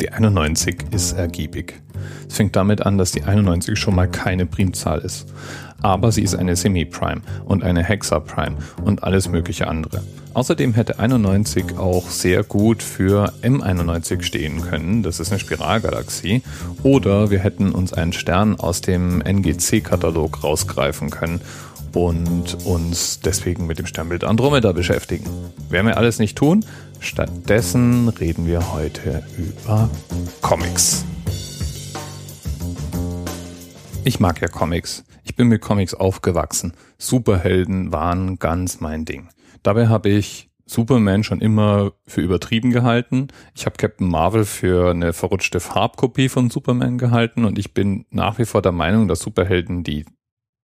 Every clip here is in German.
Die 91 ist ergiebig. Es fängt damit an, dass die 91 schon mal keine Primzahl ist. Aber sie ist eine Semi-Prime und eine Hexa-Prime und alles mögliche andere. Außerdem hätte 91 auch sehr gut für M91 stehen können. Das ist eine Spiralgalaxie. Oder wir hätten uns einen Stern aus dem NGC-Katalog rausgreifen können und uns deswegen mit dem Sternbild Andromeda beschäftigen. Werden wir alles nicht tun. Stattdessen reden wir heute über Comics. Ich mag ja Comics. Ich bin mit Comics aufgewachsen. Superhelden waren ganz mein Ding. Dabei habe ich Superman schon immer für übertrieben gehalten. Ich habe Captain Marvel für eine verrutschte Farbkopie von Superman gehalten und ich bin nach wie vor der Meinung, dass Superhelden, die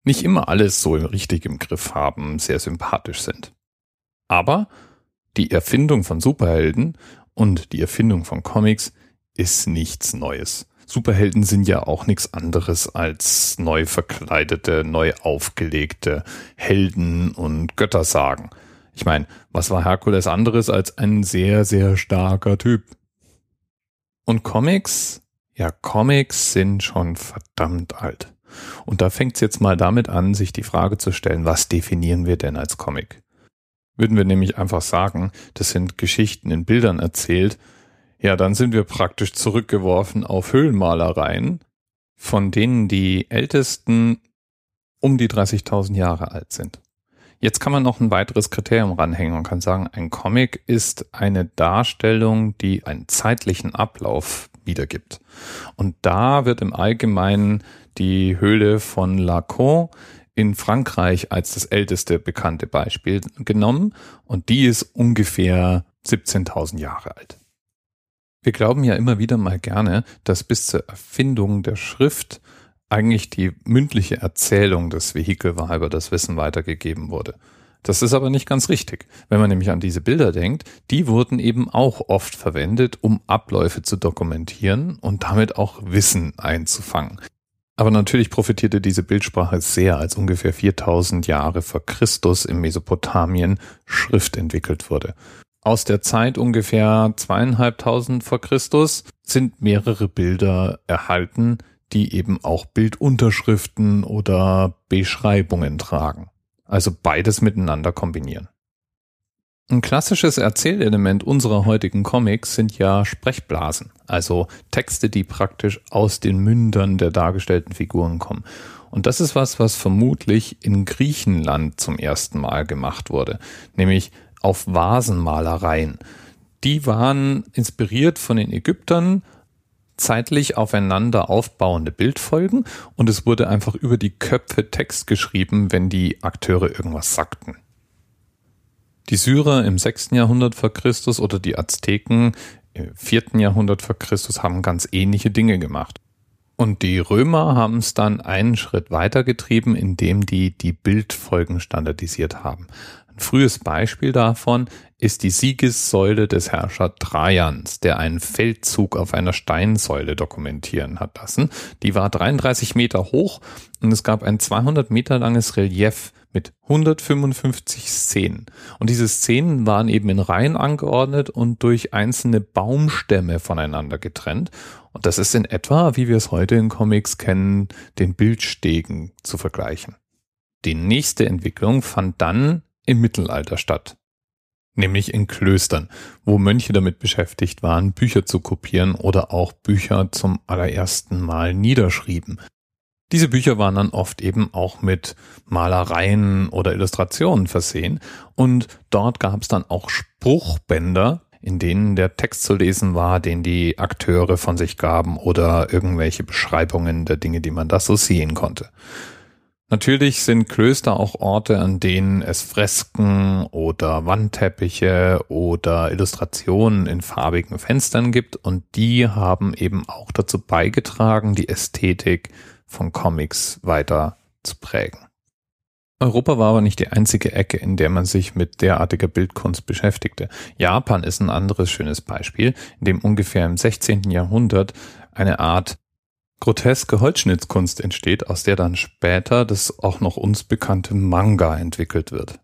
nicht immer alles so richtig im Griff haben, sehr sympathisch sind. Aber die Erfindung von Superhelden und die Erfindung von Comics ist nichts Neues. Superhelden sind ja auch nichts anderes als neu verkleidete, neu aufgelegte Helden und Göttersagen. Ich meine, was war Herkules anderes als ein sehr, sehr starker Typ? Und Comics? Ja, Comics sind schon verdammt alt. Und da fängt es jetzt mal damit an, sich die Frage zu stellen, was definieren wir denn als Comic? Würden wir nämlich einfach sagen, das sind Geschichten in Bildern erzählt, ja, dann sind wir praktisch zurückgeworfen auf Höhlenmalereien, von denen die ältesten um die 30.000 Jahre alt sind. Jetzt kann man noch ein weiteres Kriterium ranhängen und kann sagen, ein Comic ist eine Darstellung, die einen zeitlichen Ablauf wiedergibt. Und da wird im Allgemeinen die Höhle von Lacan in Frankreich als das älteste bekannte Beispiel genommen und die ist ungefähr 17.000 Jahre alt. Wir glauben ja immer wieder mal gerne, dass bis zur Erfindung der Schrift eigentlich die mündliche Erzählung des Vehikel war, über das Wissen weitergegeben wurde. Das ist aber nicht ganz richtig. Wenn man nämlich an diese Bilder denkt, die wurden eben auch oft verwendet, um Abläufe zu dokumentieren und damit auch Wissen einzufangen. Aber natürlich profitierte diese Bildsprache sehr, als ungefähr 4000 Jahre vor Christus in Mesopotamien Schrift entwickelt wurde. Aus der Zeit ungefähr zweieinhalbtausend vor Christus sind mehrere Bilder erhalten, die eben auch Bildunterschriften oder Beschreibungen tragen. Also beides miteinander kombinieren. Ein klassisches Erzählelement unserer heutigen Comics sind ja Sprechblasen, also Texte, die praktisch aus den Mündern der dargestellten Figuren kommen. Und das ist was, was vermutlich in Griechenland zum ersten Mal gemacht wurde, nämlich auf Vasenmalereien. Die waren inspiriert von den Ägyptern, zeitlich aufeinander aufbauende Bildfolgen und es wurde einfach über die Köpfe Text geschrieben, wenn die Akteure irgendwas sagten. Die Syrer im 6. Jahrhundert vor Christus oder die Azteken im 4. Jahrhundert vor Christus haben ganz ähnliche Dinge gemacht. Und die Römer haben es dann einen Schritt weitergetrieben, indem die die Bildfolgen standardisiert haben. Ein frühes Beispiel davon ist die Siegessäule des Herrschers Trajans, der einen Feldzug auf einer Steinsäule dokumentieren hat lassen. Die war 33 Meter hoch und es gab ein 200 Meter langes Relief mit 155 Szenen. Und diese Szenen waren eben in Reihen angeordnet und durch einzelne Baumstämme voneinander getrennt. Und das ist in etwa, wie wir es heute in Comics kennen, den Bildstegen zu vergleichen. Die nächste Entwicklung fand dann im Mittelalter statt. Nämlich in Klöstern, wo Mönche damit beschäftigt waren, Bücher zu kopieren oder auch Bücher zum allerersten Mal niederschrieben. Diese Bücher waren dann oft eben auch mit Malereien oder Illustrationen versehen und dort gab es dann auch Spruchbänder, in denen der Text zu lesen war, den die Akteure von sich gaben oder irgendwelche Beschreibungen der Dinge, die man da so sehen konnte. Natürlich sind Klöster auch Orte, an denen es Fresken oder Wandteppiche oder Illustrationen in farbigen Fenstern gibt und die haben eben auch dazu beigetragen, die Ästhetik von Comics weiter zu prägen. Europa war aber nicht die einzige Ecke, in der man sich mit derartiger Bildkunst beschäftigte. Japan ist ein anderes schönes Beispiel, in dem ungefähr im 16. Jahrhundert eine Art groteske Holzschnittskunst entsteht, aus der dann später das auch noch uns bekannte Manga entwickelt wird.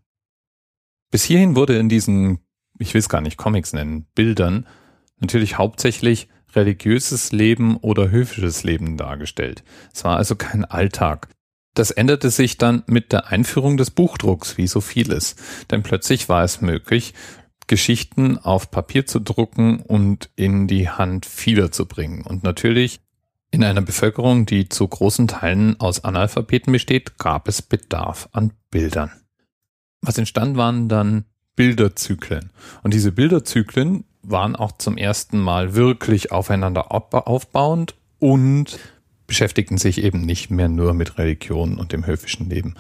Bis hierhin wurde in diesen, ich will es gar nicht Comics nennen, Bildern natürlich hauptsächlich religiöses Leben oder höfisches Leben dargestellt. Es war also kein Alltag. Das änderte sich dann mit der Einführung des Buchdrucks, wie so vieles. Denn plötzlich war es möglich, Geschichten auf Papier zu drucken und in die Hand vieler zu bringen. Und natürlich in einer Bevölkerung, die zu großen Teilen aus Analphabeten besteht, gab es Bedarf an Bildern. Was entstand, waren dann Bilderzyklen. Und diese Bilderzyklen waren auch zum ersten Mal wirklich aufeinander aufbauend und beschäftigten sich eben nicht mehr nur mit Religion und dem höfischen Leben.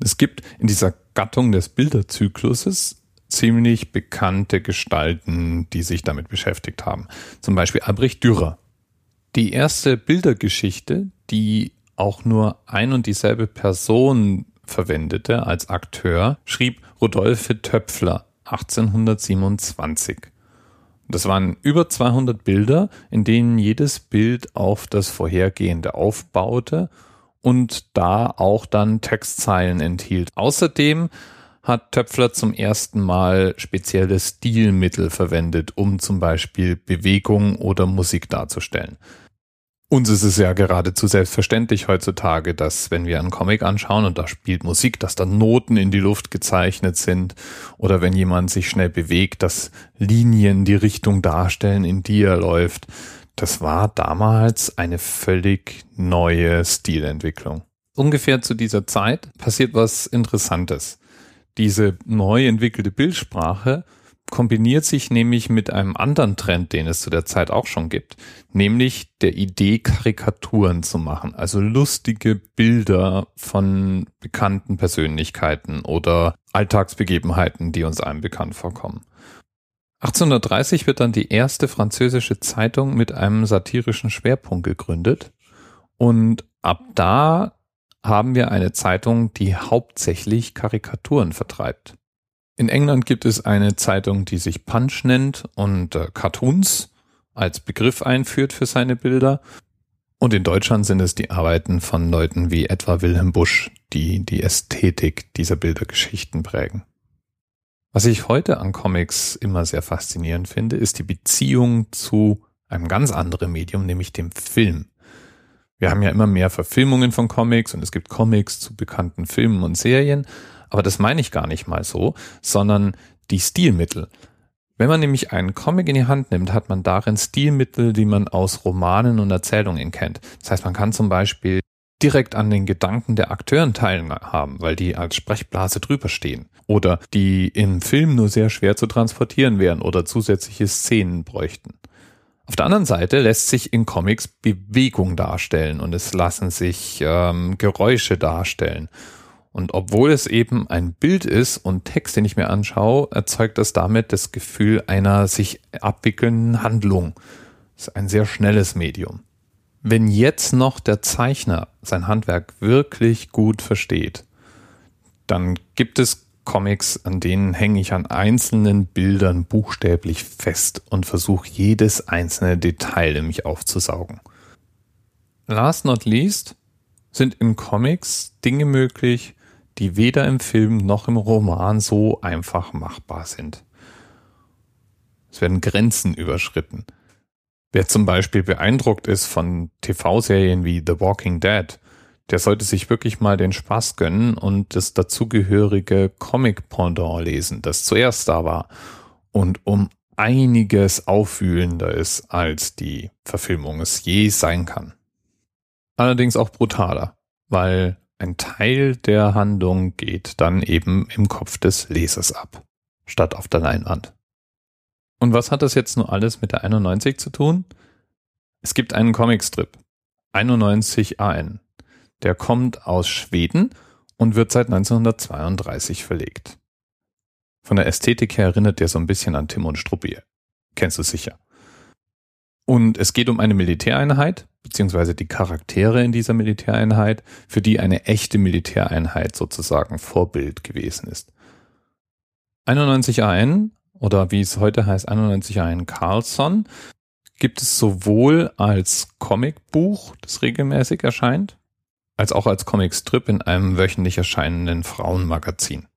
Es gibt in dieser Gattung des Bilderzykluses ziemlich bekannte Gestalten, die sich damit beschäftigt haben. Zum Beispiel Albrecht Dürer. Die erste Bildergeschichte, die auch nur ein und dieselbe Person verwendete als Akteur, schrieb Rodolphe Töpfler 1827. Das waren über 200 Bilder, in denen jedes Bild auf das vorhergehende aufbaute und da auch dann Textzeilen enthielt. Außerdem hat Töpfler zum ersten Mal spezielle Stilmittel verwendet, um zum Beispiel Bewegung oder Musik darzustellen. Uns ist es ja geradezu selbstverständlich heutzutage, dass wenn wir einen Comic anschauen und da spielt Musik, dass da Noten in die Luft gezeichnet sind oder wenn jemand sich schnell bewegt, dass Linien die Richtung darstellen, in die er läuft. Das war damals eine völlig neue Stilentwicklung. Ungefähr zu dieser Zeit passiert was Interessantes. Diese neu entwickelte Bildsprache kombiniert sich nämlich mit einem anderen Trend, den es zu der Zeit auch schon gibt, nämlich der Idee, Karikaturen zu machen, also lustige Bilder von bekannten Persönlichkeiten oder Alltagsbegebenheiten, die uns einem bekannt vorkommen. 1830 wird dann die erste französische Zeitung mit einem satirischen Schwerpunkt gegründet und ab da haben wir eine Zeitung, die hauptsächlich Karikaturen vertreibt. In England gibt es eine Zeitung, die sich Punch nennt und äh, Cartoons als Begriff einführt für seine Bilder. Und in Deutschland sind es die Arbeiten von Leuten wie etwa Wilhelm Busch, die die Ästhetik dieser Bildergeschichten prägen. Was ich heute an Comics immer sehr faszinierend finde, ist die Beziehung zu einem ganz anderen Medium, nämlich dem Film. Wir haben ja immer mehr Verfilmungen von Comics und es gibt Comics zu bekannten Filmen und Serien, aber das meine ich gar nicht mal so, sondern die Stilmittel. Wenn man nämlich einen Comic in die Hand nimmt, hat man darin Stilmittel, die man aus Romanen und Erzählungen kennt. Das heißt, man kann zum Beispiel direkt an den Gedanken der Akteuren teilhaben, weil die als Sprechblase drüber stehen. Oder die im Film nur sehr schwer zu transportieren wären oder zusätzliche Szenen bräuchten. Auf der anderen Seite lässt sich in Comics Bewegung darstellen und es lassen sich ähm, Geräusche darstellen. Und obwohl es eben ein Bild ist und Text, den ich mir anschaue, erzeugt das damit das Gefühl einer sich abwickelnden Handlung. Das ist ein sehr schnelles Medium. Wenn jetzt noch der Zeichner sein Handwerk wirklich gut versteht, dann gibt es Comics, an denen hänge ich an einzelnen Bildern buchstäblich fest und versuche jedes einzelne Detail in mich aufzusaugen. Last not least sind in Comics Dinge möglich, die weder im Film noch im Roman so einfach machbar sind. Es werden Grenzen überschritten. Wer zum Beispiel beeindruckt ist von TV-Serien wie The Walking Dead, der sollte sich wirklich mal den Spaß gönnen und das dazugehörige Comic-Pendant lesen, das zuerst da war und um einiges aufwühlender ist, als die Verfilmung es je sein kann. Allerdings auch brutaler, weil ein Teil der Handlung geht dann eben im Kopf des Lesers ab, statt auf der Leinwand. Und was hat das jetzt nur alles mit der 91 zu tun? Es gibt einen Comicstrip, 91 AN. Der kommt aus Schweden und wird seit 1932 verlegt. Von der Ästhetik her erinnert der so ein bisschen an Tim und Struppi. Kennst du sicher. Und es geht um eine Militäreinheit, beziehungsweise die Charaktere in dieser Militäreinheit, für die eine echte Militäreinheit sozusagen Vorbild gewesen ist. 91 AN oder wie es heute heißt 91 AN Carlson gibt es sowohl als Comicbuch, das regelmäßig erscheint, als auch als Comicstrip in einem wöchentlich erscheinenden Frauenmagazin.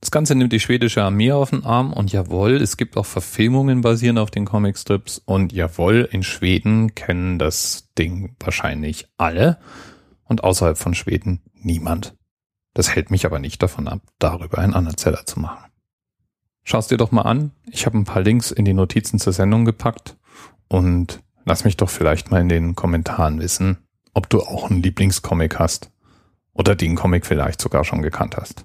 Das Ganze nimmt die schwedische Armee auf den Arm und jawohl, es gibt auch Verfilmungen basierend auf den Comicstrips und jawohl, in Schweden kennen das Ding wahrscheinlich alle und außerhalb von Schweden niemand. Das hält mich aber nicht davon ab, darüber einen Anerzähler zu machen. Schau's dir doch mal an. Ich habe ein paar Links in die Notizen zur Sendung gepackt und lass mich doch vielleicht mal in den Kommentaren wissen, ob du auch einen Lieblingscomic hast oder den Comic vielleicht sogar schon gekannt hast.